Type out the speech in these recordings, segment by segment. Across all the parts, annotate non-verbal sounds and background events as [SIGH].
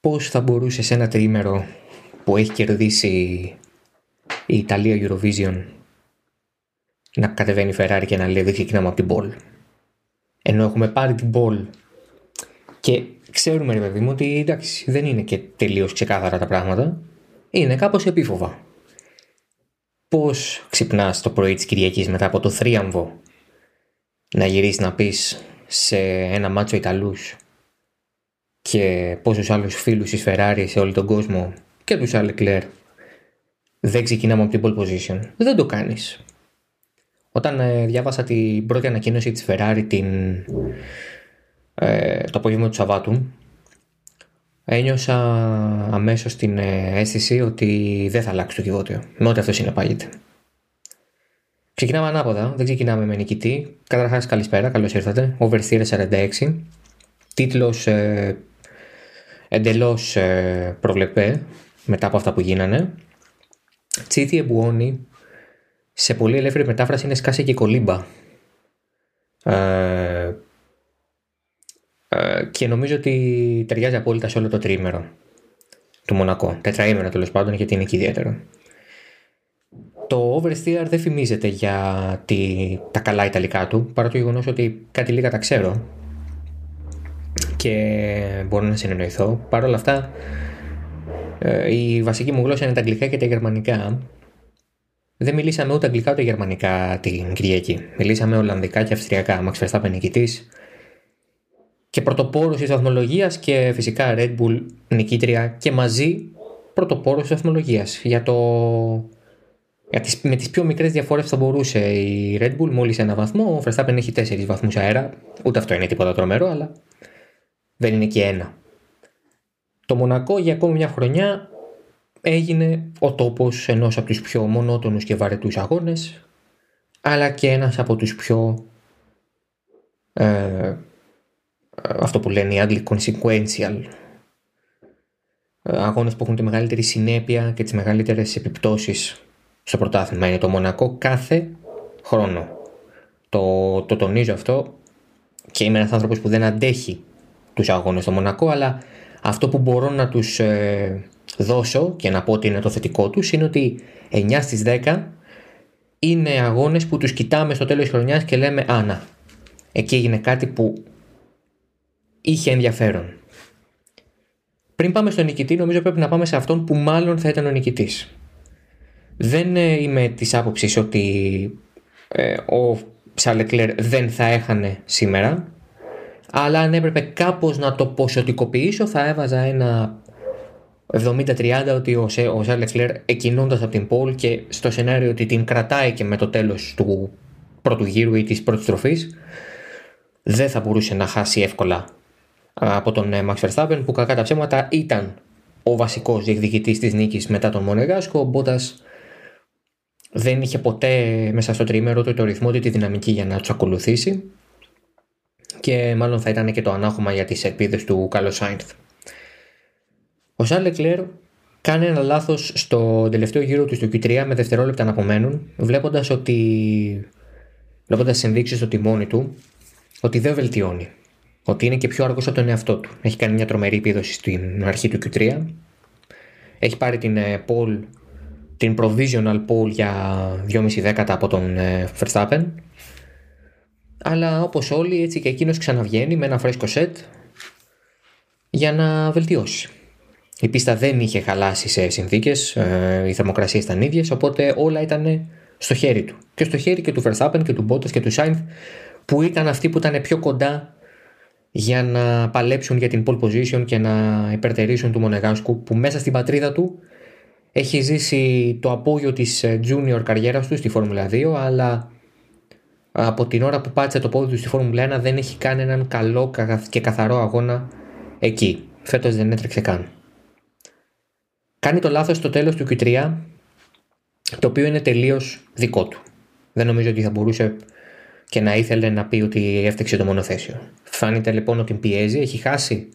πώς θα μπορούσε σε ένα τρίμερο που έχει κερδίσει η Ιταλία Eurovision να κατεβαίνει η Ferrari και να λέει δεν ξεκινάμε από την Ball. Ενώ έχουμε πάρει την Ball και ξέρουμε ρε παιδί μου ότι εντάξει δεν είναι και τελείως ξεκάθαρα τα πράγματα. Είναι κάπως επίφοβα. Πώς ξυπνάς το πρωί της Κυριακής μετά από το θρίαμβο να γυρίσεις να πεις σε ένα μάτσο Ιταλούς και πόσους άλλους φίλους της Ferrari σε όλο τον κόσμο και τους Αλεκλέρ δεν ξεκινάμε από την pole position. Δεν το κάνεις. Όταν ε, διάβασα την πρώτη ανακοίνωση της Ferrari την, ε, το απόγευμα του Σαββάτου ένιωσα αμέσως την ε, αίσθηση ότι δεν θα αλλάξει το κυβότιο με ό,τι αυτό συνεπάγεται. Ξεκινάμε ανάποδα, δεν ξεκινάμε με νικητή. Καταρχάς καλησπέρα, καλώς ήρθατε. Oversteer 46. Τίτλος ε, εντελώς ε, προβλεπέ μετά από αυτά που γίνανε. Τσίτι Εμπουόνι σε πολύ ελεύθερη μετάφραση είναι σκάσε και κολύμπα. Ε, ε, και νομίζω ότι ταιριάζει απόλυτα σε όλο το τρίμερο του Μονακό. Τετραήμερο τέλος πάντων γιατί είναι και ιδιαίτερο. Το Oversteer δεν φημίζεται για τη, τα καλά Ιταλικά του, παρά το γεγονός ότι κάτι λίγα τα ξέρω και μπορώ να συνεννοηθώ. Παρ' όλα αυτά, ε, η βασική μου γλώσσα είναι τα αγγλικά και τα γερμανικά. Δεν μιλήσαμε ούτε αγγλικά ούτε γερμανικά την Κυριακή. Μιλήσαμε Ολλανδικά και Αυστριακά. Max Verstappen νικητής και πρωτοπόρος της βαθμολογία και φυσικά Red Bull νικήτρια και μαζί πρωτοπόρος της βαθμολογία. Για το. Για τις, με τις πιο μικρές διαφορές θα μπορούσε η Red Bull, μόλις ένα βαθμό. Ο Verstappen έχει 4 βαθμούς αέρα. Ούτε αυτό είναι τίποτα τρομερό, αλλά δεν είναι και ένα. Το Μονακό για ακόμη μια χρονιά έγινε ο τόπος ενός από τους πιο μονότονους και βαρετούς αγώνες αλλά και ένας από τους πιο ε, αυτό που λένε οι Άγγλοι consequential ε, αγώνες που έχουν τη μεγαλύτερη συνέπεια και τις μεγαλύτερες επιπτώσεις στο πρωτάθλημα είναι το Μονακό κάθε χρόνο το, το τονίζω αυτό και είμαι ένας άνθρωπος που δεν αντέχει τους αγώνες στο Μονακό αλλά αυτό που μπορώ να τους ε, δώσω και να πω ότι είναι το θετικό τους είναι ότι 9 στις 10 είναι αγώνες που τους κοιτάμε στο τέλος της χρονιάς και λέμε «Άνα, εκεί έγινε κάτι που είχε ενδιαφέρον». Πριν πάμε στον νικητή νομίζω πρέπει να πάμε σε αυτόν που μάλλον θα ήταν ο νικητής. Δεν ε, είμαι της άποψης ότι ε, ο Ψαλεκλέρ δεν θα έχανε σήμερα αλλά αν έπρεπε κάπως να το ποσοτικοποιήσω θα έβαζα ένα 70-30 ότι ο, ο Σάρλ εκκινώντας από την Πολ και στο σενάριο ότι την κρατάει και με το τέλος του πρώτου γύρου ή της πρώτης τροφής δεν θα μπορούσε να χάσει εύκολα από τον ε, Max Verstappen που κακά τα ψέματα ήταν ο βασικός διεκδικητής της νίκης μετά τον Μονεγάσκο ο δεν είχε ποτέ μέσα στο τρίμερο του το ρυθμό του τη δυναμική για να τους ακολουθήσει και μάλλον θα ήταν και το ανάχωμα για τις ελπίδες του Κάλο Σάινθ. Ο Σαν Λεκλέρ κάνει ένα λάθος στο τελευταίο γύρο του στο Q3 με δευτερόλεπτα να απομένουν, βλέποντας ότι βλέποντας ενδείξεις στο τιμόνι του ότι δεν βελτιώνει. Ότι είναι και πιο αργός από τον εαυτό του. Έχει κάνει μια τρομερή επίδοση στην αρχή του Q3. Έχει πάρει την ε, pole, την provisional pole για 2,5 δέκατα από τον ε, Verstappen αλλά όπως όλοι έτσι και εκείνος ξαναβγαίνει με ένα φρέσκο σετ για να βελτιώσει. Η πίστα δεν είχε χαλάσει σε συνθήκες, ε, οι θερμοκρασίες ήταν ίδιες, οπότε όλα ήταν στο χέρι του. Και στο χέρι και του Verstappen και του Bottas και του Sainz που ήταν αυτοί που ήταν πιο κοντά για να παλέψουν για την pole position και να υπερτερήσουν του Μονεγάσκου που μέσα στην πατρίδα του έχει ζήσει το απόγειο της ε, junior καριέρας του στη Φόρμουλα 2 αλλά από την ώρα που πάτησε το πόδι του στη Φόρμουλα 1 δεν έχει κάνει έναν καλό και καθαρό αγώνα εκεί. Φέτος δεν έτρεξε καν. Κάνει το λάθος στο τέλος του Q3 το οποίο είναι τελείως δικό του. Δεν νομίζω ότι θα μπορούσε και να ήθελε να πει ότι έφτιαξε το μονοθέσιο. Φάνηκε λοιπόν ότι πιέζει, έχει χάσει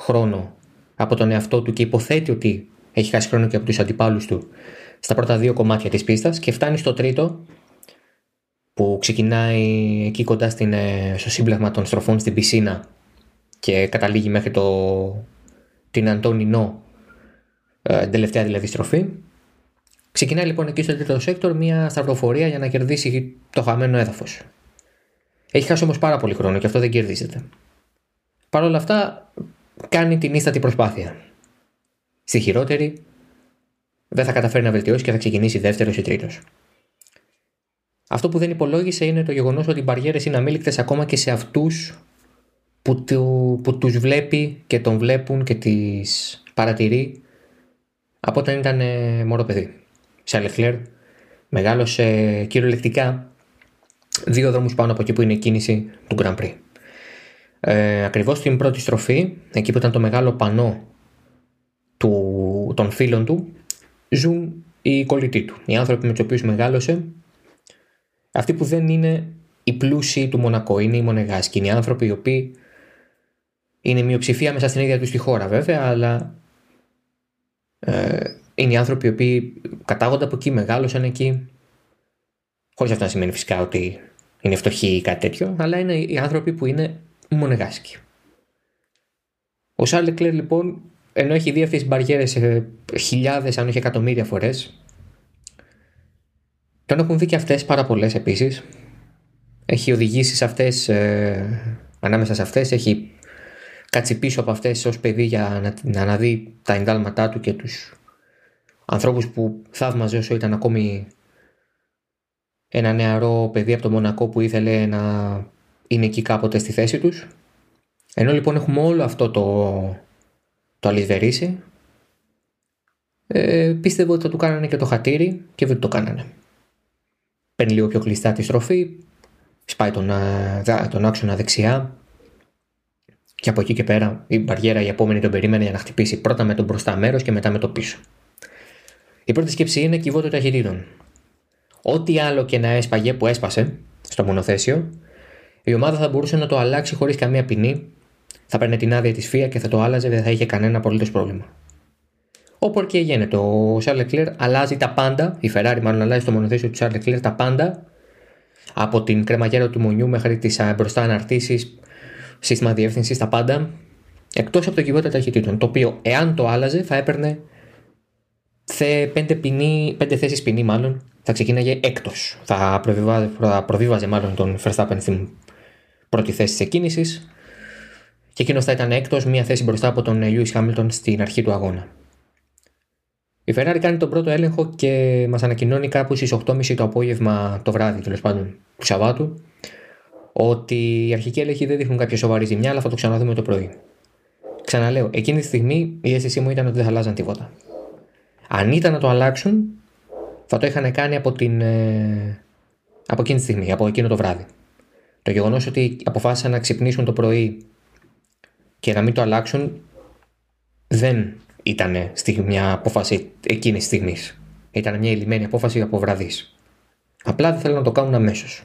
χρόνο από τον εαυτό του και υποθέτει ότι έχει χάσει χρόνο και από τους αντιπάλους του στα πρώτα δύο κομμάτια της πίστας και φτάνει στο τρίτο που ξεκινάει εκεί κοντά στην, ε, στο σύμπλεγμα των στροφών στην πισίνα και καταλήγει μέχρι το την Antony Noghes, ε, τελευταία δηλαδή στροφή. Ξεκινάει λοιπόν εκεί στο τρίτο sector μια σταυροφορία για να κερδίσει το χαμένο έδαφος. Έχει χάσει όμως πάρα πολύ χρόνο και αυτό δεν κερδίζεται. Παρ' όλα αυτά, κάνει την ύστατη προσπάθεια. Στη χειρότερη, δεν θα καταφέρει να βελτιώσει και θα ξεκινήσει δεύτερος ή τρίτος. Αυτό που δεν υπολόγισε είναι το γεγονός ότι οι μπαριέρες είναι αμείλικτες ακόμα και σε αυτούς που, του, που τους βλέπει και τον βλέπουν και τις παρατηρεί από όταν ήταν ε, μωρό παιδί. Σε Λεκλέρ μεγάλωσε κυριολεκτικά δύο δρόμους πάνω από εκεί που είναι η κίνηση του Grand Prix. Ε, ακριβώς στην πρώτη στροφή, εκεί που ήταν το μεγάλο πανό του, των φίλων του, ζουν οι κολλητοί του. Οι άνθρωποι με τους οποίους μεγάλωσε, αυτοί που δεν είναι οι πλούσιοι του Μονακό, είναι οι μονεγάσκοι. Είναι οι άνθρωποι οι οποίοι είναι μειοψηφία μέσα στην ίδια τους τη χώρα βέβαια, αλλά ε, είναι οι άνθρωποι οι οποίοι κατάγονται από εκεί, μεγάλωσαν εκεί. Χωρίς αυτό να σημαίνει φυσικά ότι είναι φτωχοί ή κάτι τέτοιο, αλλά είναι οι άνθρωποι που είναι μονεγάσκοι. Ο Σάρλ Κλέρ λοιπόν, ενώ έχει δει αυτέ τι μπαριέρε χιλιάδες, αν όχι εκατομμύρια φορές, τον έχουν δει και αυτές πάρα πολλές επίσης. Έχει οδηγήσει σε αυτές, ε, ανάμεσα σε αυτές, έχει κάτσει πίσω από αυτές ως παιδί για να, να αναδεί τα εντάλματά του και τους ανθρώπους που θαύμαζε όσο ήταν ακόμη ένα νεαρό παιδί από το Μονακό που ήθελε να είναι εκεί κάποτε στη θέση τους. Ενώ λοιπόν έχουμε όλο αυτό το, το αλυσβερίσι, ε, πίστευε ότι θα του κάνανε και το χατήρι και δεν το κάνανε. Παίρνει λίγο πιο κλειστά τη στροφή, σπάει τον, τον άξονα δεξιά, και από εκεί και πέρα η μπαριέρα η επόμενη τον περίμενε για να χτυπήσει πρώτα με το μπροστά μέρος και μετά με το πίσω. Η πρώτη σκέψη είναι κυβότιο ταχυτήτων. Ό,τι άλλο και να έσπαγε που έσπασε στο μονοθέσιο, η ομάδα θα μπορούσε να το αλλάξει χωρίς καμία ποινή, θα παίρνει την άδεια της FIA και θα το άλλαζε, δεν θα είχε κανένα απολύτως πρόβλημα. Όπω και γίνεται, ο Σαρλ Λεκλέρ αλλάζει τα πάντα, η Ferrari μάλλον αλλάζει το μονοθέσιο του Σαρλ Λεκλέρ τα πάντα, από την κρεμαγιέρα του τιμονιού μέχρι τις μπροστά αναρτήσεις, σύστημα διεύθυνσης, τα πάντα, εκτός από το κιβώτιο ταχυτήτων. Το οποίο, εάν το άλλαζε, θα έπαιρνε πέντε, ποινή, πέντε θέσεις ποινή, μάλλον, θα ξεκίναγε έκτος. Θα, θα προβίβαζε μάλλον τον Verstappen στην πρώτη θέση της εκκίνησης και εκείνος θα ήταν έκτος, μία θέση μπροστά από τον Lewis Hamilton στην αρχή του αγώνα. Η Ferrari κάνει τον πρώτο έλεγχο και μας ανακοινώνει κάπου στις 8.30 το απόγευμα το βράδυ, τέλος πάντων, του Σαββάτου, ότι οι αρχικοί έλεγχοι δεν δείχνουν κάποια σοβαρή ζημιά, αλλά θα το ξαναδούμε το πρωί. Ξαναλέω, εκείνη τη στιγμή η αίσθησή μου ήταν ότι δεν θα αλλάζαν τίποτα. Αν ήταν να το αλλάξουν, θα το είχαν κάνει από, την, ε, από εκείνη τη στιγμή, από εκείνο το βράδυ. Το γεγονός ότι αποφάσισαν να ξυπνήσουν το πρωί και να μην το αλλάξουν δεν ήταν μια απόφαση εκείνης τη στιγμής. Ήταν μια ηλυμένη απόφαση από βραδύ. Απλά δεν θέλουν να το κάνουν αμέσως.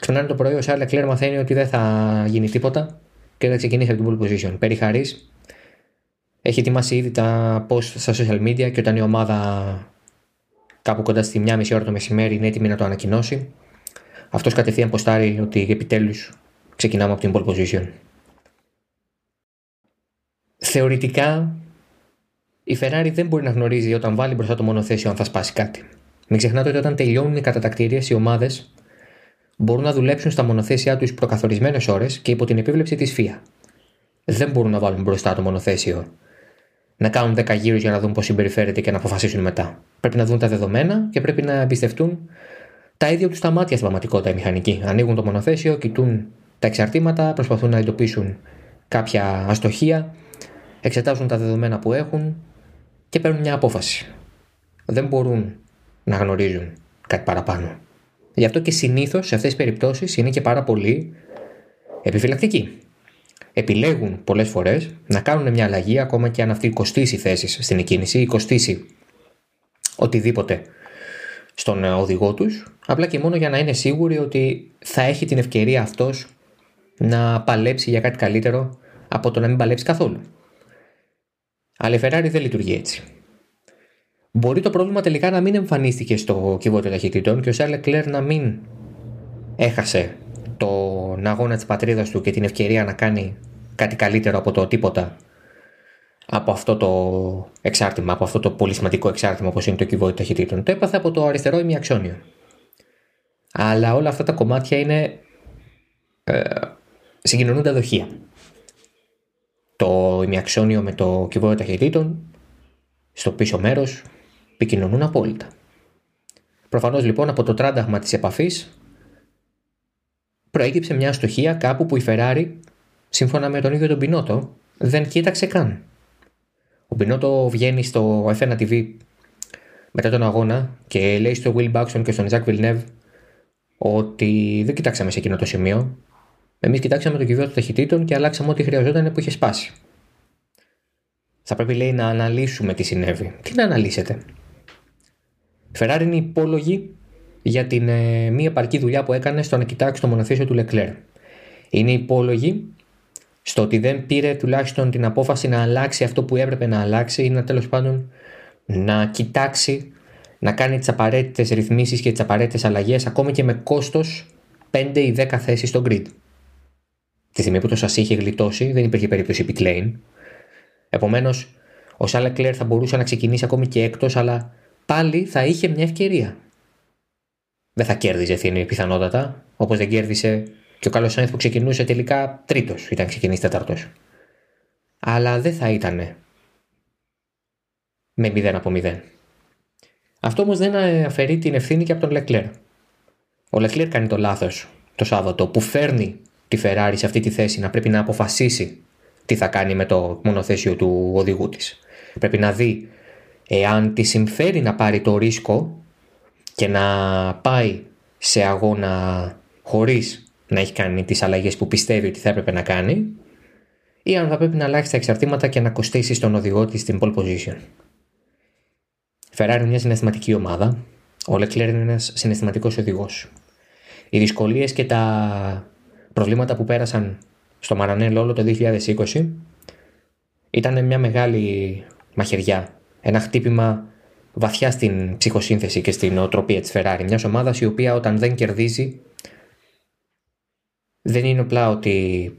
Ξυπνάνε το πρωί, ο Σάρλ Εκλέρ μαθαίνει ότι δεν θα γίνει τίποτα και δεν ξεκινήσει από την pole position. Περιχαρή έχει ετοιμάσει ήδη τα post στα social media και όταν η ομάδα κάπου κοντά στη μία μισή ώρα το μεσημέρι είναι έτοιμη να το ανακοινώσει, αυτός κατευθείαν ποστάρει ότι επιτέλους ξεκινάμε από την pole position. Θεωρητικά, η Ferrari δεν μπορεί να γνωρίζει όταν βάλει μπροστά το μονοθέσιο αν θα σπάσει κάτι. Μην ξεχνάτε ότι όταν τελειώνουν οι κατατακτήριε, οι ομάδες μπορούν να δουλέψουν στα μονοθέσια τους προκαθορισμένες ώρες και υπό την επίβλεψη της FIA. Δεν μπορούν να βάλουν μπροστά το μονοθέσιο να κάνουν 10 γύρους για να δουν πώς συμπεριφέρεται και να αποφασίσουν μετά. Πρέπει να δουν τα δεδομένα και πρέπει να εμπιστευτούν τα ίδια τους τα μάτια στην πραγματικότητα οι μηχανικοί. Ανοίγουν το μονοθέσιο, κοιτούν τα εξαρτήματα, προσπαθούν να εντοπίσουν κάποια αστοχία, εξετάζουν τα δεδομένα που έχουν και παίρνουν μια απόφαση. Δεν μπορούν να γνωρίζουν κάτι παραπάνω. Γι' αυτό και συνήθως σε αυτές τις περιπτώσεις είναι και πάρα πολύ επιφυλακτικοί. Επιλέγουν πολλές φορές να κάνουν μια αλλαγή, ακόμα και αν αυτή κοστίσει θέσεις στην εκκίνηση ή κοστίσει οτιδήποτε στον οδηγό τους, απλά και μόνο για να είναι σίγουροι ότι θα έχει την ευκαιρία αυτός να παλέψει για κάτι καλύτερο από το να μην παλέψει καθόλου. Αλλά η Ferrari δεν λειτουργεί έτσι. Μπορεί το πρόβλημα τελικά να μην εμφανίστηκε στο κυβότιο ταχυτήτων και ο Σάρλ Κλέρ να μην έχασε τον αγώνα της πατρίδας του και την ευκαιρία να κάνει κάτι καλύτερο από το τίποτα από αυτό το εξάρτημα, από αυτό το πολύ σημαντικό εξάρτημα όπως είναι το κυβότιο ταχυτήτων. Το έπαθα από το αριστερό ημιαξόνιο. Αλλά όλα αυτά τα κομμάτια είναι ε, συγκοινωνούντα δοχεία. Το ημιαξόνιο με το κυβότιο ταχυτήτων στο πίσω μέρος επικοινωνούν απόλυτα. Προφανώς λοιπόν από το τράνταγμα της επαφής προέκυψε μια αστοχία κάπου που η Ferrari, σύμφωνα με τον ίδιο τον Πινότο, δεν κοίταξε καν. Ο Πινότο βγαίνει στο F1 TV μετά τον αγώνα και λέει στο Will Buxton και στον Jack Villeneuve ότι δεν κοιτάξαμε σε εκείνο το σημείο. Εμείς κοιτάξαμε το κυβείο των ταχυτήτων και αλλάξαμε ό,τι χρειαζόταν που είχε σπάσει. Θα πρέπει λέει να αναλύσουμε τι συνέβη. Τι να αναλύσετε; Η Ferrari είναι υπόλογη για την ε, μη επαρκή δουλειά που έκανε στο να κοιτάξει το μονοθέσιο του Leclerc. Είναι υπόλογη στο ότι δεν πήρε τουλάχιστον την απόφαση να αλλάξει αυτό που έπρεπε να αλλάξει ή να τέλος πάντων να κοιτάξει να κάνει τις απαραίτητες ρυθμίσεις και τις απαραίτητες αλλαγές ακόμη και με κόστος 5 ή 10 θέσεις στο grid. Τη στιγμή που το σας είχε γλιτώσει δεν υπήρχε περίπτωση pit lane. Επομένως, ο Σάλα Κλέρ θα μπορούσε να ξεκινήσει ακόμη και έκτος αλλά πάλι θα είχε μια ευκαιρία. Δεν θα κέρδιζε Εθνή πιθανότατα, όπως δεν κέρδισε και ο Καλό Σάινθ που ξεκινούσε τελικά τρίτος, ήταν ξεκινήσει τέταρτο. Αλλά δεν θα ήταν με 0 από 0. Αυτό όμως δεν αφαιρεί την ευθύνη και από τον Λεκλέρ. Ο Λεκλέρ κάνει το λάθος το Σάββατο που φέρνει τη Ferrari σε αυτή τη θέση να πρέπει να αποφασίσει τι θα κάνει με το μονοθέσιο του οδηγού της. Πρέπει να δει εάν τη συμφέρει να πάρει το ρίσκο και να πάει σε αγώνα χωρίς να έχει κάνει τις αλλαγές που πιστεύει ότι θα έπρεπε να κάνει ή αν θα πρέπει να αλλάξει τα εξαρτήματα και να κοστίσει στον οδηγό της στην pole position. Ferrari είναι μια συναισθηματική ομάδα, ο Leclerc είναι ένας συναισθηματικός οδηγός. Οι δυσκολίες και τα προβλήματα που πέρασαν στο Μαρανέλ όλο το 2020 ήταν μια μεγάλη μαχαιριά, ένα χτύπημα βαθιά στην ψυχοσύνθεση και στην οτροπία της Ferrari. Μιας ομάδας η οποία όταν δεν κερδίζει δεν είναι απλά ότι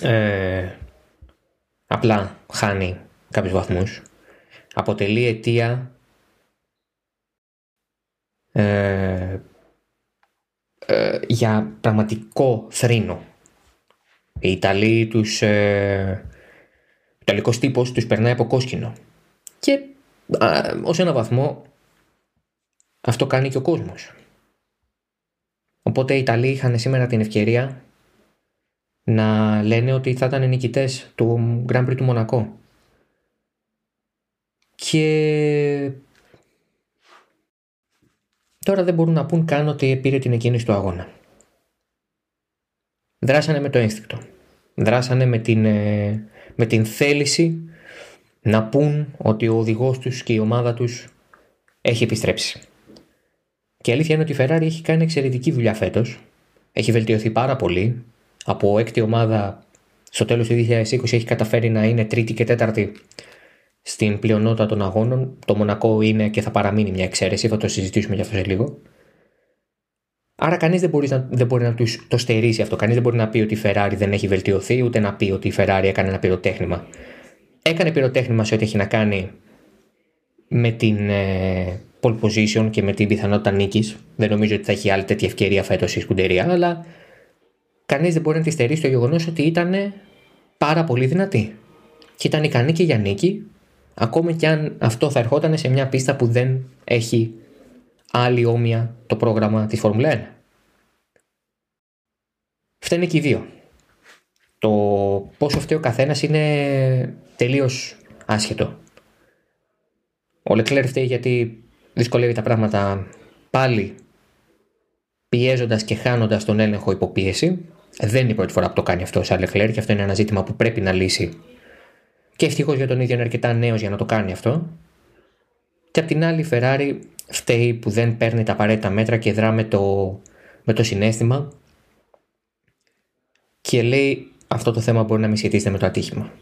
ε, απλά χάνει κάποιους βαθμούς. Αποτελεί αιτία ε, ε, για πραγματικό θρήνο. Οι Ιταλοί τους... Ε, ο Ιταλικός τύπος τους περνάει από κόσκινο. Και ως ένα βαθμό αυτό κάνει και ο κόσμος. Οπότε οι Ιταλοί είχαν σήμερα την ευκαιρία να λένε ότι θα ήταν νικητές του Grand Prix του Μονακό. Και τώρα δεν μπορούν να πούν καν ότι πήρε την εκκίνηση του αγώνα. Δράσανε με το ένστικτο. Δράσανε με την, ε, με την θέληση να πούν ότι ο οδηγός τους και η ομάδα τους έχει επιστρέψει. Και η αλήθεια είναι ότι η Ferrari έχει κάνει εξαιρετική δουλειά φέτος. Έχει βελτιωθεί πάρα πολύ. Από έκτη ομάδα στο τέλος του 2020 έχει καταφέρει να είναι τρίτη και τέταρτη στην πλειονότητα των αγώνων. Το Μονακό είναι και θα παραμείνει μια εξαίρεση, θα το συζητήσουμε για αυτό σε λίγο. Άρα κανείς δεν μπορείς να, δεν μπορεί να τους το στερήσει αυτό. Κανείς δεν μπορεί να πει ότι η Ferrari δεν έχει βελτιωθεί, ούτε να πει ότι η Ferrari έκανε ένα πυροτέχνημα έκανε πυροτέχνημα σε ό,τι έχει να κάνει με την ε, pole position και με την πιθανότητα νίκης. Δεν νομίζω ότι θα έχει άλλη τέτοια ευκαιρία φέτος η σκουντερία, αλλά κανείς δεν μπορεί να τη στερήσει το γεγονός ότι ήταν πάρα πολύ δυνατή. Και ήταν ικανή και για νίκη, ακόμη και αν αυτό θα ερχόταν σε μια πίστα που δεν έχει άλλη όμοια το πρόγραμμα της Φόρμουλα 1. Φταίνε και οι δύο. Το πόσο φταίει ο καθένας είναι τελείως άσχετο. Ο Λεκλέρ φταίει γιατί δυσκολεύει τα πράγματα πάλι πιέζοντας και χάνοντας τον έλεγχο υποπίεση. Δεν είναι η πρώτη φορά που το κάνει αυτό ο Λεκλέρ και αυτό είναι ένα ζήτημα που πρέπει να λύσει. Και ευτυχώς για τον ίδιο είναι αρκετά νέος για να το κάνει αυτό. Και απ' την άλλη η Ferrari φταίει που δεν παίρνει τα απαραίτητα μέτρα και δρά με το, με το συνέστημα και λέει αυτό το θέμα μπορεί να μην σχετίζεται με το ατύχημα.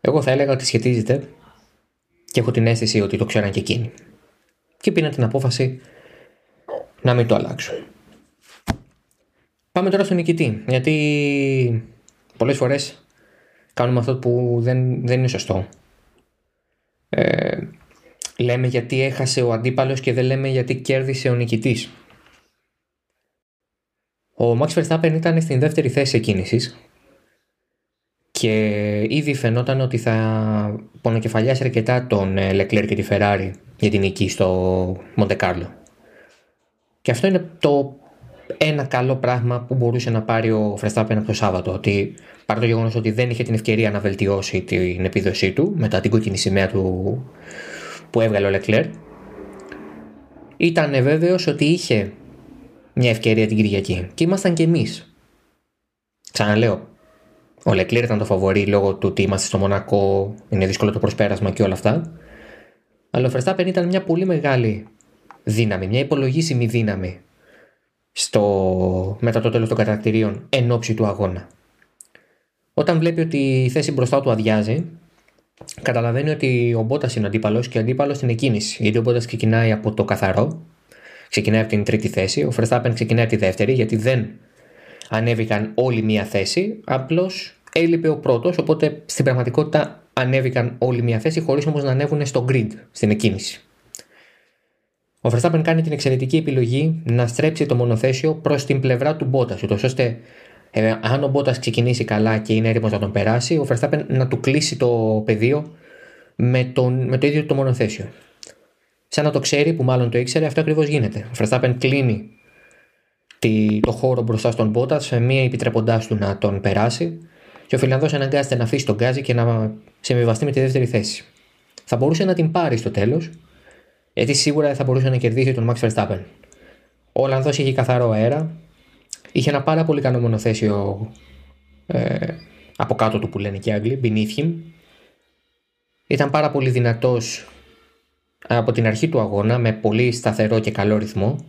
Εγώ θα έλεγα ότι σχετίζεται και έχω την αίσθηση ότι το ξέραν και εκείνοι. Και πήραν την απόφαση να μην το αλλάξουν. Πάμε τώρα στον νικητή, γιατί πολλές φορές κάνουμε αυτό που δεν, δεν είναι σωστό. Ε, λέμε γιατί έχασε ο αντίπαλος και δεν λέμε γιατί κέρδισε ο νικητής. Ο Max Verstappen ήταν στην δεύτερη θέση εκκίνησης και ήδη φαινόταν ότι θα πονοκεφαλιάσει αρκετά τον ε, Leclerc και τη Ferrari για την νική στο Monte Carlo. Και αυτό είναι το ένα καλό πράγμα που μπορούσε να πάρει ο Verstappen από το Σάββατο. Ότι παρά το γεγονός ότι δεν είχε την ευκαιρία να βελτιώσει την επίδοσή του μετά την κόκκινη σημαία του που έβγαλε ο Leclerc, ήταν βέβαιος ότι είχε μια ευκαιρία την Κυριακή. Και ήμασταν κι εμείς. Ξαναλέω, ο Leclerc ήταν το φαβορή λόγω του ότι είμαστε στο Μονακό, είναι δύσκολο το προσπέρασμα και όλα αυτά. Αλλά ο Verstappen ήταν μια πολύ μεγάλη δύναμη, μια υπολογίσιμη δύναμη στο, μετά το τέλος των κατακτηρίων εν ώψη του αγώνα. Όταν βλέπει ότι η θέση μπροστά του αδειάζει, καταλαβαίνει ότι ο Μπότας είναι αντίπαλος και ο αντίπαλος στην εκκίνηση. Γιατί ο Μπότας ξεκινάει από το καθαρό, ξεκινάει από την τρίτη θέση, ο Verstappen ξεκινάει από τη δεύτερη, γιατί δεν ανέβηκαν όλοι μία θέση, απλώς έλειπε ο πρώτος, οπότε στην πραγματικότητα ανέβηκαν όλοι μία θέση, χωρίς όμως να ανέβουν στο grid, στην εκκίνηση. Ο Verstappen κάνει την εξαιρετική επιλογή να στρέψει το μονοθέσιο προς την πλευρά του Μπότα, ούτως ώστε ε, αν ο Μπότας ξεκινήσει καλά και είναι έτοιμος να τον περάσει, ο Verstappen να του κλείσει το πεδίο με, τον, με το ίδιο το μονοθέσιο. Σαν να το ξέρει, που μάλλον το ήξερε, αυτό ακριβώς γίνεται. Ο Verstappen κλείνει τη, το χώρο μπροστά στον Μπότα, σε μία επιτρέποντάς του να τον περάσει, και ο Φιλανδός αναγκάζεται να αφήσει τον γκάζι και να συμβιβαστεί με τη δεύτερη θέση. Θα μπορούσε να την πάρει στο τέλος, γιατί σίγουρα δεν θα μπορούσε να κερδίσει τον Max Verstappen. Ο Ολλανδός είχε καθαρό αέρα, είχε ένα πάρα πολύ καλό μονοθέσιο ε, από κάτω του που λένε και οι Άγγλοι, beneath him. Ήταν πάρα πολύ δυνατός από την αρχή του αγώνα με πολύ σταθερό και καλό ρυθμό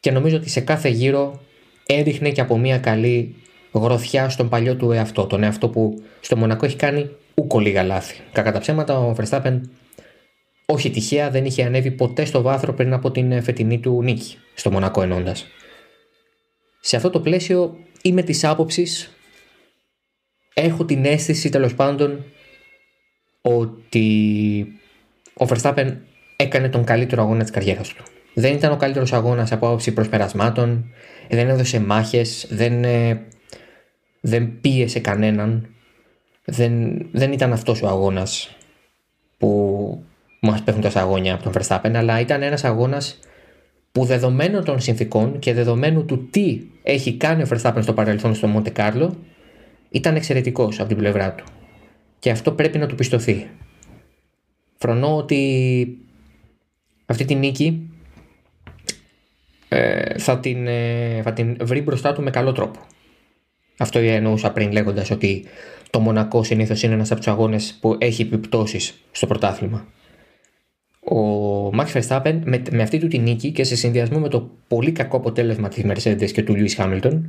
και νομίζω ότι σε κάθε γύρο έδειχνε και από μια καλή γροθιά στον παλιό του εαυτό, τον εαυτό που στο Μονακό έχει κάνει ούκο λίγα λάθη. Κακά τα ψέματα, ο Verstappen όχι τυχαία δεν είχε ανέβει ποτέ στο βάθρο πριν από την φετινή του νίκη, στο Μονακό ενώντα. Σε αυτό το πλαίσιο είμαι της άποψης, έχω την αίσθηση τέλος πάντων ότι ο Verstappen έκανε τον καλύτερο αγώνα της καριέρας του. Δεν ήταν ο καλύτερος αγώνας από άποψη προσπερασμάτων, δεν έδωσε μάχες, δεν, ε, δεν πίεσε κανέναν, δεν, δεν ήταν αυτός ο αγώνας που μας πέφτουν τόσα αγώνια από τον Verstappen, αλλά ήταν ένας αγώνας που δεδομένων των συνθήκων και δεδομένου του τι έχει κάνει ο Verstappen στο παρελθόν στο Monte Carlo, ήταν εξαιρετικός από την πλευρά του. Και αυτό πρέπει να του πιστωθεί. Φρονώ ότι αυτή τη νίκη ε, θα, την, ε, θα την βρει μπροστά του με καλό τρόπο. Αυτό εννοούσα πριν λέγοντας ότι το Μονακό συνήθως είναι ένας από τους αγώνες που έχει επιπτώσεις στο πρωτάθλημα ο Max Verstappen με, με αυτή του τη νίκη και σε συνδυασμό με το πολύ κακό αποτέλεσμα της Mercedes και του Lewis Hamilton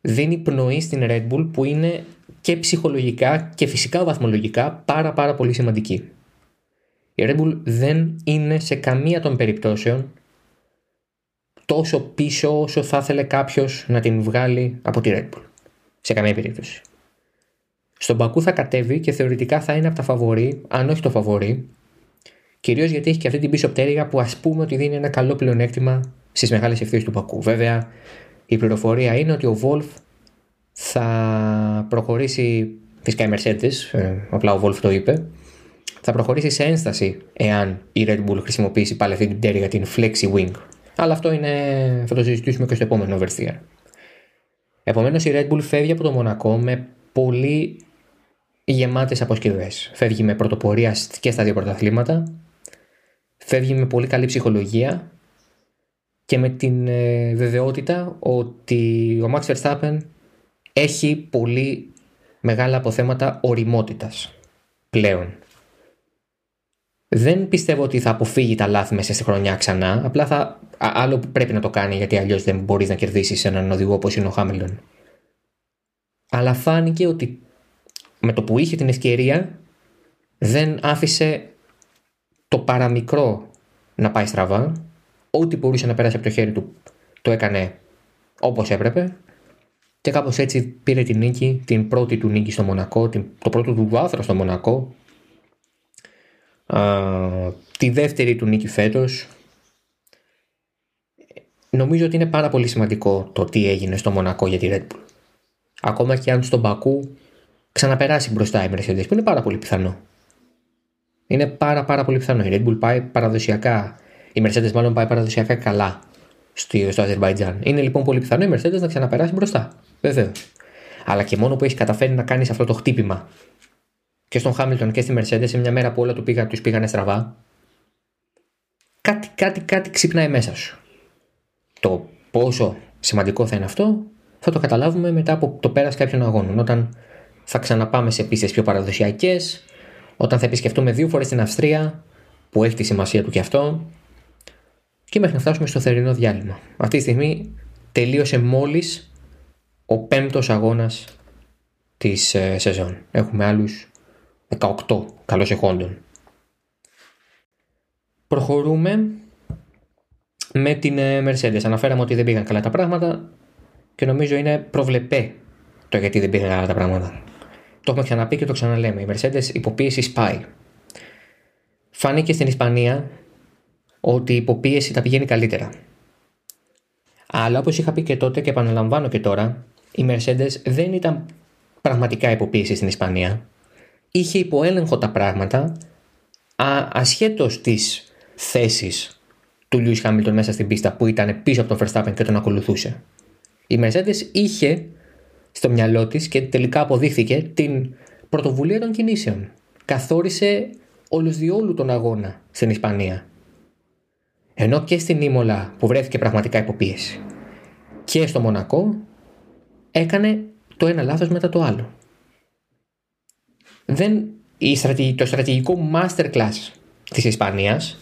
δίνει πνοή στην Red Bull που είναι και ψυχολογικά και φυσικά βαθμολογικά πάρα πάρα πολύ σημαντική. Η Red Bull δεν είναι σε καμία των περιπτώσεων τόσο πίσω όσο θα ήθελε κάποιος να την βγάλει από τη Red Bull. Σε καμία περίπτωση. Στον Πακού θα κατέβει και θεωρητικά θα είναι από τα φαβορή, αν όχι το φαβορή, Κυρίως γιατί έχει και αυτή την πίσω πτέρυγα που ας πούμε ότι δίνει ένα καλό πλεονέκτημα στις μεγάλες ευθύνε του Πακού. Βέβαια, η πληροφορία είναι ότι ο Βολφ θα προχωρήσει. Φυσικά η Mercedes, ε, απλά ο Βολφ το είπε, θα προχωρήσει σε ένσταση εάν η Red Bull χρησιμοποιήσει πάλι αυτή την πτέρυγα, την Flexi Wing. Αλλά αυτό είναι, θα το συζητήσουμε και στο επόμενο Oversteer. Επομένως, η Red Bull φεύγει από το Μονακό με πολύ γεμάτες αποσκευές. Φεύγει με πρωτοπορία και στα δύο πρωταθλήματα φεύγει με πολύ καλή ψυχολογία και με την ε, βεβαιότητα ότι ο Max Verstappen έχει πολύ μεγάλα αποθέματα οριμότητας πλέον. Δεν πιστεύω ότι θα αποφύγει τα λάθη μέσα στη χρονιά ξανά, απλά θα, άλλο που πρέπει να το κάνει γιατί αλλιώς δεν μπορείς να κερδίσεις έναν οδηγό όπως είναι ο Χάμιλτον. Αλλά φάνηκε ότι με το που είχε την ευκαιρία δεν άφησε το παραμικρό να πάει στραβά. Ό,τι μπορούσε να περάσει από το χέρι του το έκανε όπως έπρεπε Και κάπως έτσι πήρε την νίκη, την πρώτη του νίκη στο Μονακό, την, το πρώτο του βάθρο στο Μονακό. Α, τη δεύτερη του νίκη φέτος. Νομίζω ότι είναι πάρα πολύ σημαντικό το τι έγινε στο Μονακό για τη Red Bull. Ακόμα και αν στον Μπακού ξαναπεράσει μπροστά η Mercedes, που είναι πάρα πολύ πιθανό. Είναι πάρα πάρα πολύ πιθανό. Η Red Bull πάει παραδοσιακά, η Mercedes μάλλον πάει παραδοσιακά καλά στο, στο Αζερβαϊτζάν. Είναι λοιπόν πολύ πιθανό η Mercedes να ξαναπεράσει μπροστά. Βεβαίως. Αλλά και μόνο που έχει καταφέρει να κάνει αυτό το χτύπημα και στον Χάμιλτον και στη Mercedes σε μια μέρα που όλα του πήγα, τους πήγανε στραβά, κάτι, κάτι, κάτι ξυπνάει μέσα σου. Το πόσο σημαντικό θα είναι αυτό θα το καταλάβουμε μετά από το πέρας κάποιων αγώνων. Όταν θα ξαναπάμε σε πίστες πιο παραδοσιακές, όταν θα επισκεφτούμε δύο φορές την Αυστρία, που έχει τη σημασία του και αυτό, και μέχρι να φτάσουμε στο θερινό διάλειμμα. Αυτή τη στιγμή τελείωσε μόλις ο πέμπτος αγώνας της ε, σεζόν. Έχουμε άλλους 18 καλώς εχόντων. Προχωρούμε με την ε, Mercedes. Αναφέραμε ότι δεν πήγαν καλά τα πράγματα και νομίζω είναι προβλεπέ το γιατί δεν πήγαν καλά τα πράγματα. Το έχουμε ξαναπεί και το ξαναλέμε. Η Mercedes υποπίεση σπάει. Φάνηκε στην Ισπανία ότι η υποπίεση τα πηγαίνει καλύτερα. Αλλά όπως είχα πει και τότε και επαναλαμβάνω και τώρα, η Mercedes δεν ήταν πραγματικά υποπίεση στην Ισπανία. Είχε υποέλεγχο τα πράγματα α, ασχέτως της θέσης του Lewis Hamilton μέσα στην πίστα που ήταν πίσω από τον Verstappen και τον ακολουθούσε. Η Mercedes είχε στο μυαλό της και τελικά αποδείχθηκε την πρωτοβουλία των κινήσεων. Καθόρισε όλους διόλου τον αγώνα στην Ισπανία. Ενώ και στην Ήμολα που βρέθηκε πραγματικά υποπίεση και στο Μονακό έκανε το ένα λάθος μετά το άλλο. Δεν, η το στρατηγικό masterclass της Ισπανίας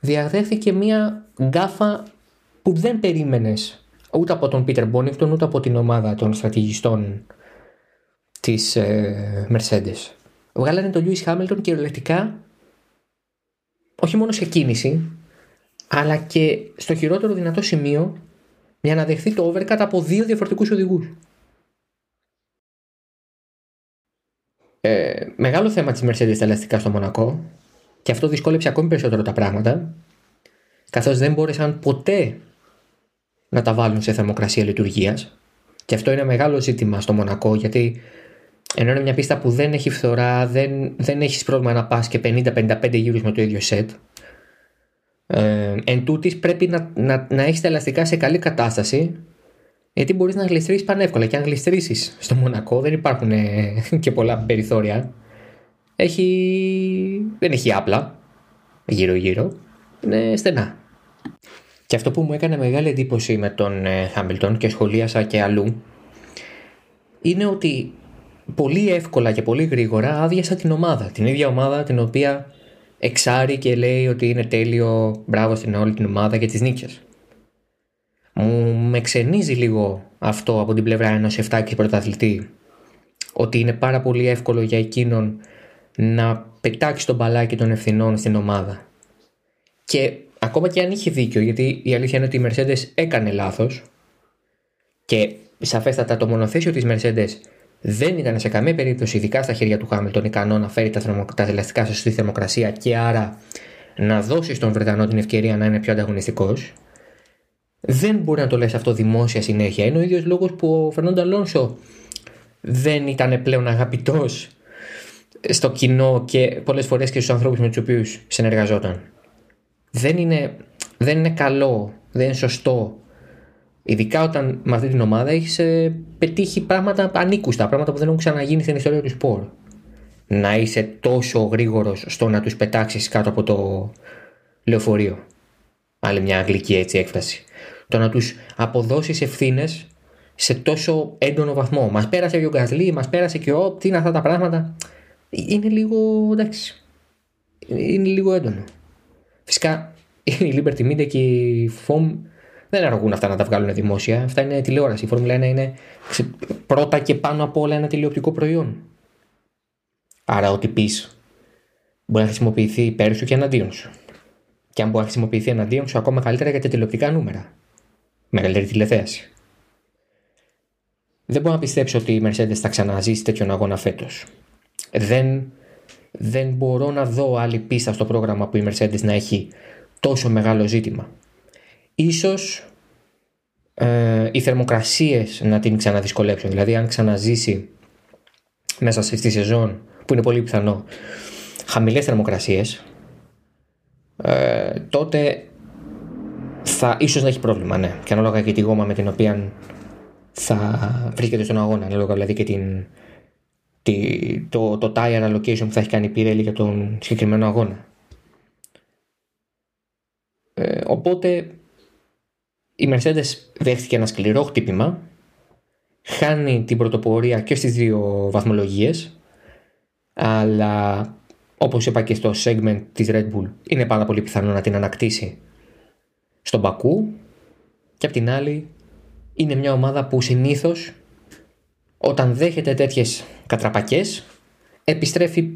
διαδέχθηκε μία γκάφα που δεν περίμενες ούτε από τον Πίτερ Μπόνικτον ούτε από την ομάδα των στρατηγιστών της ε, Mercedes. Βγάλανε τον Lewis Hamilton κυριολεκτικά όχι μόνο σε κίνηση αλλά και στο χειρότερο δυνατό σημείο για να δεχθεί το overcut από δύο διαφορετικούς οδηγούς. Ε, μεγάλο θέμα της Mercedes τα ελαστικά στο Μονακό και αυτό δυσκόλεψε ακόμη περισσότερο τα πράγματα καθώς δεν μπόρεσαν ποτέ να τα βάλουν σε θερμοκρασία λειτουργίας. Και αυτό είναι μεγάλο ζήτημα στο Μονακό γιατί ενώ είναι μια πίστα που δεν έχει φθορά, δεν, δεν έχεις πρόβλημα να πας και 50-55 γύρους με το ίδιο σετ ε, εν τούτης πρέπει να, να, να έχεις τα ελαστικά σε καλή κατάσταση γιατί μπορείς να γλιστρήσεις πανεύκολα. Και αν γλιστρήσεις στο Μονακό δεν υπάρχουν ε, και πολλά περιθώρια έχει, δεν έχει άπλα γύρω γύρω είναι στενά και αυτό που μου έκανε μεγάλη εντύπωση με τον Χάμπιλτον και σχολίασα και αλλού είναι ότι πολύ εύκολα και πολύ γρήγορα άδειασα την ομάδα. Την ίδια ομάδα την οποία εξάρει και λέει ότι είναι τέλειο, μπράβο στην όλη την ομάδα για τις νίκες. Μου με ξενίζει λίγο αυτό από την πλευρά ενός εφτάκης πρωταθλητή ότι είναι πάρα πολύ εύκολο για εκείνον να πετάξει τον μπαλάκι των ευθυνών στην ομάδα. Και ακόμα και αν είχε δίκιο, γιατί η αλήθεια είναι ότι η Mercedes έκανε λάθος και σαφέστατα το μονοθέσιο της Mercedes δεν ήταν σε καμία περίπτωση, ειδικά στα χέρια του Χάμιλτον, ικανό να φέρει τα, θερμο, τα ελαστικά στη θερμοκρασία και άρα να δώσει στον Βρετανό την ευκαιρία να είναι πιο ανταγωνιστικός. Δεν μπορεί να το λες αυτό δημόσια συνέχεια. Είναι ο ίδιος λόγος που ο Φερνόντο Αλόνσο δεν ήταν πλέον αγαπητός στο κοινό και πολλές φορές και στους ανθρώπους με τους οποίους συνεργαζόταν. Δεν είναι, δεν είναι καλό, δεν είναι σωστό Ειδικά όταν με αυτή την ομάδα έχεις ε, πετύχει πράγματα ανήκουστα, πράγματα που δεν έχουν ξαναγίνει στην ιστορία του σπορ. Να είσαι τόσο γρήγορος στο να τους πετάξεις κάτω από το λεωφορείο. Άλλη μια αγγλική έτσι έκφραση. Το να τους αποδώσεις ευθύνες σε τόσο έντονο βαθμό. Μας πέρασε και ο Γκασλή, μας πέρασε και ο τι είναι αυτά τα πράγματα. Είναι λίγο εντάξει. Είναι λίγο έντονο. Φυσικά [LAUGHS] η Liberty Media και η FOM δεν αργούν αυτά να τα βγάλουν δημόσια. Αυτά είναι τηλεόραση. Η Φόρμουλα 1 είναι πρώτα και πάνω απ' όλα ένα τηλεοπτικό προϊόν. Άρα, ό,τι πεις μπορεί να χρησιμοποιηθεί υπέρ σου και εναντίον σου. Και αν μπορεί να χρησιμοποιηθεί εναντίον σου, ακόμα καλύτερα για τα τηλεοπτικά νούμερα. Μεγαλύτερη τηλεθέαση. δεν μπορώ να πιστέψω ότι η Mercedes θα ξαναζήσει τέτοιον αγώνα φέτος. Δεν, δεν μπορώ να δω άλλη πίστα στο πρόγραμμα που η Mercedes να έχει τόσο μεγάλο ζήτημα. Ίσως ε, οι θερμοκρασίες να την ξαναδυσκολέψουν. Δηλαδή αν ξαναζήσει μέσα στη σεζόν που είναι πολύ πιθανό χαμηλές θερμοκρασίες ε, τότε θα ίσως να έχει πρόβλημα, ναι. Και ανάλογα και τη γόμα με την οποία θα βρίσκεται στον αγώνα, ανάλογα δηλαδή και την, το, το tire allocation που θα έχει κάνει η Pirelli για τον συγκεκριμένο αγώνα. Ε, οπότε η Mercedes δέχτηκε ένα σκληρό χτύπημα, χάνει την πρωτοπορία και στις δύο βαθμολογίες, αλλά όπως είπα και στο segment της Red Bull είναι πάρα πολύ πιθανό να την ανακτήσει στον Μπακού και απ' την άλλη είναι μια ομάδα που συνήθως όταν δέχεται τέτοιες κατραπακές επιστρέφει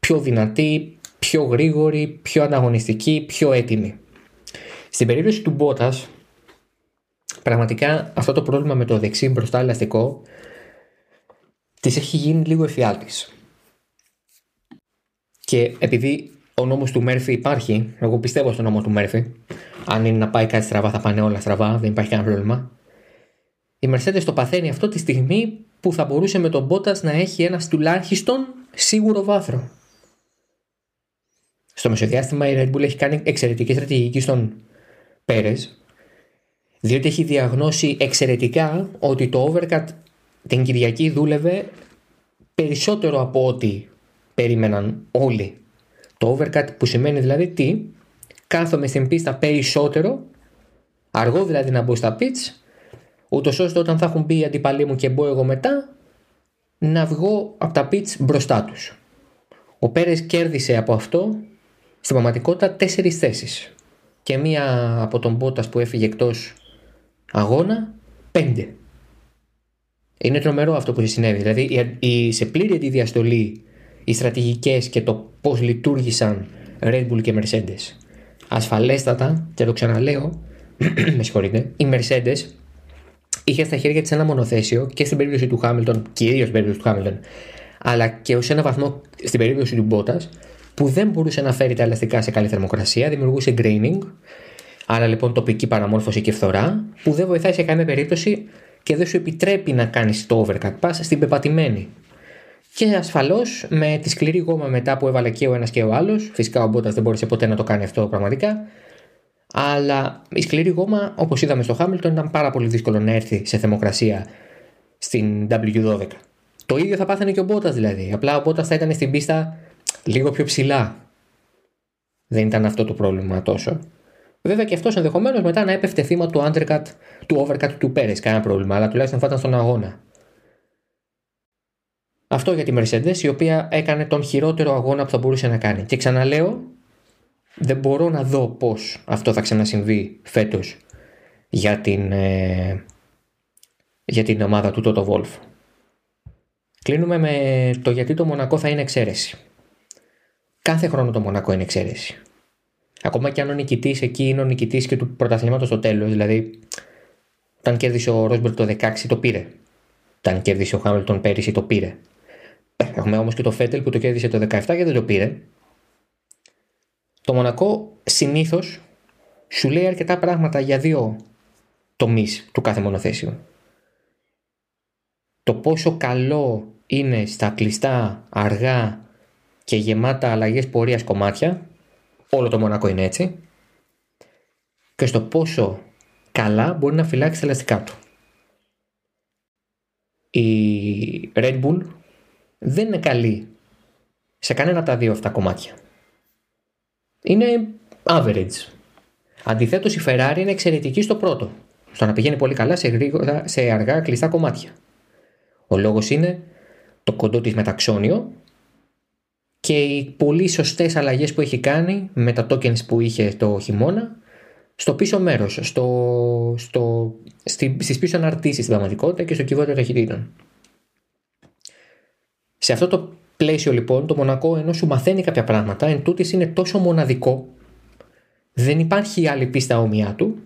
πιο δυνατή, πιο γρήγορη, πιο ανταγωνιστική, πιο έτοιμη. Στην περίπτωση του Μπότας πραγματικά αυτό το πρόβλημα με το δεξί μπροστά ελαστικό της έχει γίνει λίγο εφιάλτης. Και επειδή ο νόμος του Μέρφυ υπάρχει, εγώ πιστεύω στον νόμο του Μέρφυ, αν είναι να πάει κάτι στραβά θα πάνε όλα στραβά, δεν υπάρχει κανένα πρόβλημα. Η Mercedes το παθαίνει αυτό τη στιγμή που θα μπορούσε με τον Bottas να έχει ένα τουλάχιστον σίγουρο βάθρο. Στο μεσοδιάστημα η Red Bull έχει κάνει εξαιρετική στρατηγική στον Πέρες διότι έχει διαγνώσει εξαιρετικά ότι το overcut την Κυριακή δούλευε περισσότερο από ό,τι περίμεναν όλοι. Το overcut που σημαίνει δηλαδή τι, κάθομαι στην πίστα περισσότερο, αργό δηλαδή να μπω στα pitch, ούτως ώστε όταν θα έχουν μπει οι αντιπαλοί μου και μπω εγώ μετά, να βγω από τα pitch μπροστά τους. Ο Πέρες κέρδισε από αυτό στην πραγματικότητα τέσσερις θέσεις. Και μία από τον Μπότας που έφυγε εκτός αγώνα, πέντε. Είναι τρομερό αυτό που συνέβη. Δηλαδή, η, σε πλήρη αντιδιαστολή οι στρατηγικές και το πώς λειτουργήσαν Red Bull και Mercedes. Ασφαλέστατα, και το ξαναλέω, [CLEARS THROAT] με συγχωρείτε, η Mercedes είχε στα χέρια της ένα μονοθέσιο και στην περίπτωση του Hamilton, κυρίως στην περίπτωση του Hamilton, αλλά και ως ένα βαθμό στην περίπτωση του Bottas, που δεν μπορούσε να φέρει τα ελαστικά σε καλή θερμοκρασία, δημιουργούσε graining, άρα λοιπόν τοπική παραμόρφωση και φθορά, που δεν βοηθάει σε καμία περίπτωση και δεν σου επιτρέπει να κάνεις το overcut pass στην πεπατημένη. Και ασφαλώς με τη σκληρή γόμα μετά που έβαλε και ο ένας και ο άλλος, φυσικά ο Μπότας δεν μπόρεσε ποτέ να το κάνει αυτό πραγματικά, αλλά η σκληρή γόμα, όπως είδαμε στο Χάμιλτον, ήταν πάρα πολύ δύσκολο να έρθει σε θερμοκρασία στην W12. Το ίδιο θα πάθανε και ο Μπότας δηλαδή. Απλά ο Μπότας θα ήταν στην πίστα λίγο πιο ψηλά. Δεν ήταν αυτό το πρόβλημα τόσο. Βέβαια και αυτός ενδεχομένως μετά να έπεφτε θύμα του undercut, του overcut του Πέρες. Κανένα πρόβλημα, αλλά τουλάχιστον θα ήταν στον αγώνα. Αυτό για τη Mercedes η οποία έκανε τον χειρότερο αγώνα που θα μπορούσε να κάνει. Και ξαναλέω, δεν μπορώ να δω πώς αυτό θα ξανασυμβεί φέτος για την, ε, για την ομάδα του Toto Wolf. Κλείνουμε με το γιατί το Μονακό θα είναι εξαίρεση. Κάθε χρόνο το Μονακό είναι εξαίρεση. Ακόμα και αν ο νικητής εκεί είναι ο νικητής και του πρωταθλήματος στο τέλος, δηλαδή όταν κέρδισε ο Ρόσμπερτ το 16 το πήρε. Όταν κέρδισε ο Χάμιλτον πέρυσι το πήρε. Έχουμε όμως και το Φέτελ που το κέρδισε το 17 και δεν το πήρε. Το Μονακό συνήθως σου λέει αρκετά πράγματα για δύο τομείς του κάθε μονοθέσιου. Το πόσο καλό είναι στα κλειστά, αργά και γεμάτα αλλαγές πορείας κομμάτια. Όλο το Μονακό είναι έτσι. Και στο πόσο καλά μπορεί να φυλάξει τα ελαστικά του. Η Red Bull δεν είναι καλή σε κανένα από τα δύο αυτά κομμάτια. Είναι average. Αντιθέτως, η Ferrari είναι εξαιρετική στο πρώτο. Στο να πηγαίνει πολύ καλά σε, γρήγορα, σε αργά κλειστά κομμάτια. Ο λόγος είναι το κοντό της μεταξώνιο και οι πολύ σωστές αλλαγές που έχει κάνει με τα tokens που είχε το χειμώνα στο πίσω μέρος, στο, στο, στις πίσω αναρτήσεις στην πραγματικότητα και στο κιβώτιο ταχυτήτων. Σε αυτό το πλαίσιο λοιπόν το Μονακό ενώ σου μαθαίνει κάποια πράγματα εν τούτοις είναι τόσο μοναδικό δεν υπάρχει άλλη πίστα όμοιά του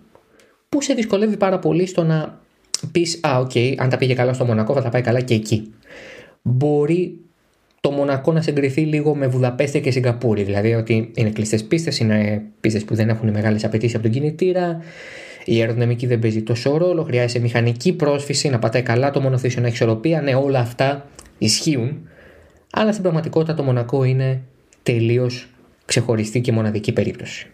που σε δυσκολεύει πάρα πολύ στο να πεις, Α, OK, okay, αν τα πήγε καλά στο Μονακό, θα τα πάει καλά και εκεί. Μπορεί το Μονακό να συγκριθεί λίγο με Βουδαπέστη και Σιγκαπούρη. Δηλαδή ότι είναι κλειστές πίστες, είναι πίστες που δεν έχουν μεγάλες απαιτήσεις από τον κινητήρα. Η αεροδυναμική δεν παίζει τόσο ρόλο. Χρειάζεται μηχανική πρόσφυση, να πατάει καλά το μονοθήσιο, να έχει ισορροπία. Ναι, όλα αυτά ισχύουν. Αλλά στην πραγματικότητα το Μονακό είναι τελείως ξεχωριστή και μοναδική περίπτωση.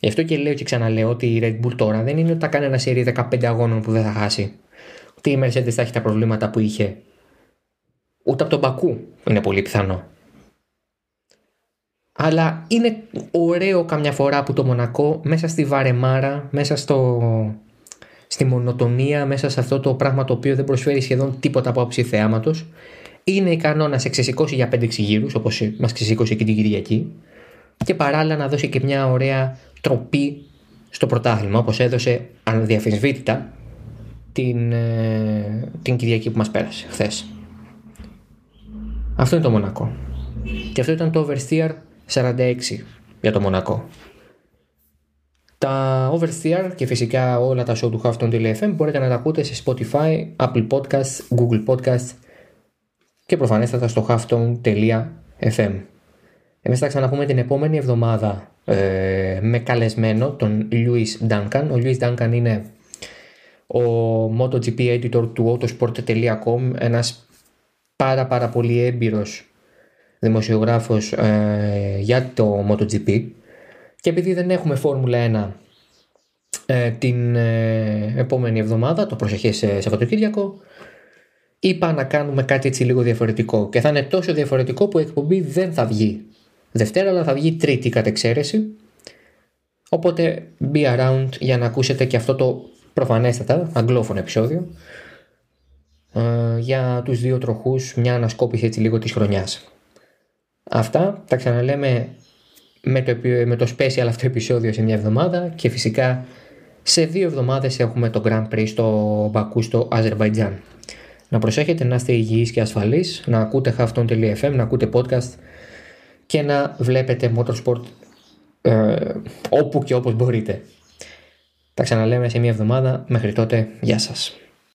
Γι' αυτό και λέω και ξαναλέω ότι η Red Bull τώρα δεν είναι ότι θα κάνει ένα σερί 15 αγώνων που δεν θα χάσει. Ότι η Mercedes θα έχει τα προβλήματα που είχε. Ούτε από τον Πακού είναι πολύ πιθανό. Αλλά είναι ωραίο καμιά φορά που το Μονακό μέσα στη βαρεμάρα, μέσα στο, στη μονοτονία, μέσα σε αυτό το πράγμα το οποίο δεν προσφέρει σχεδόν τίποτα από άψη θεάματος, είναι ικανό να σε ξεσηκώσει για πέντε γύρου, όπως μας ξεσήκωσε και την Κυριακή, και παράλληλα να δώσει και μια ωραία τροπή στο πρωτάθλημα, όπως έδωσε αναδιαφεσβήτητα την, ε, την Κυριακή που μας πέρασε χθες. Αυτό είναι το Μονακό. Και αυτό ήταν το Oversteer 46 για το Μονακό. Τα Oversteer και φυσικά όλα τα show του Halfton.fm μπορείτε να τα ακούτε σε Spotify, Apple Podcasts, Google Podcasts και προφανέστατα στο halfton.fm. Εμείς θα ξαναπούμε την επόμενη εβδομάδα ε, με καλεσμένο τον Lewis Duncan. Ο Lewis Duncan είναι ο MotoGP editor του autosport.com ένας πάρα πάρα πολύ έμπειρος δημοσιογράφος ε, για το MotoGP και επειδή δεν έχουμε Φόρμουλα 1 ε, την ε, επόμενη εβδομάδα, το προσεχές Σαββατοκύριακο, είπα να κάνουμε κάτι έτσι λίγο διαφορετικό και θα είναι τόσο διαφορετικό που η εκπομπή δεν θα βγει Δευτέρα, αλλά θα βγει Τρίτη κατ' εξαίρεση. Οπότε be around για να ακούσετε και αυτό το προφανέστατα αγγλόφωνο επεισόδιο ε, για τους δύο τροχούς μια ανασκόπηση έτσι λίγο της χρονιάς. Αυτά τα ξαναλέμε με το, με το special αυτό επεισόδιο σε μια εβδομάδα και φυσικά σε δύο εβδομάδες έχουμε το Grand Prix στο Μπακού στο Αζερβαϊτζάν. Να προσέχετε να είστε υγιείς και ασφαλείς, να ακούτε halfton.fm, να ακούτε podcast και να βλέπετε motorsport ε, όπου και όπως μπορείτε. Τα ξαναλέμε σε μια εβδομάδα. Μέχρι τότε, γεια σας.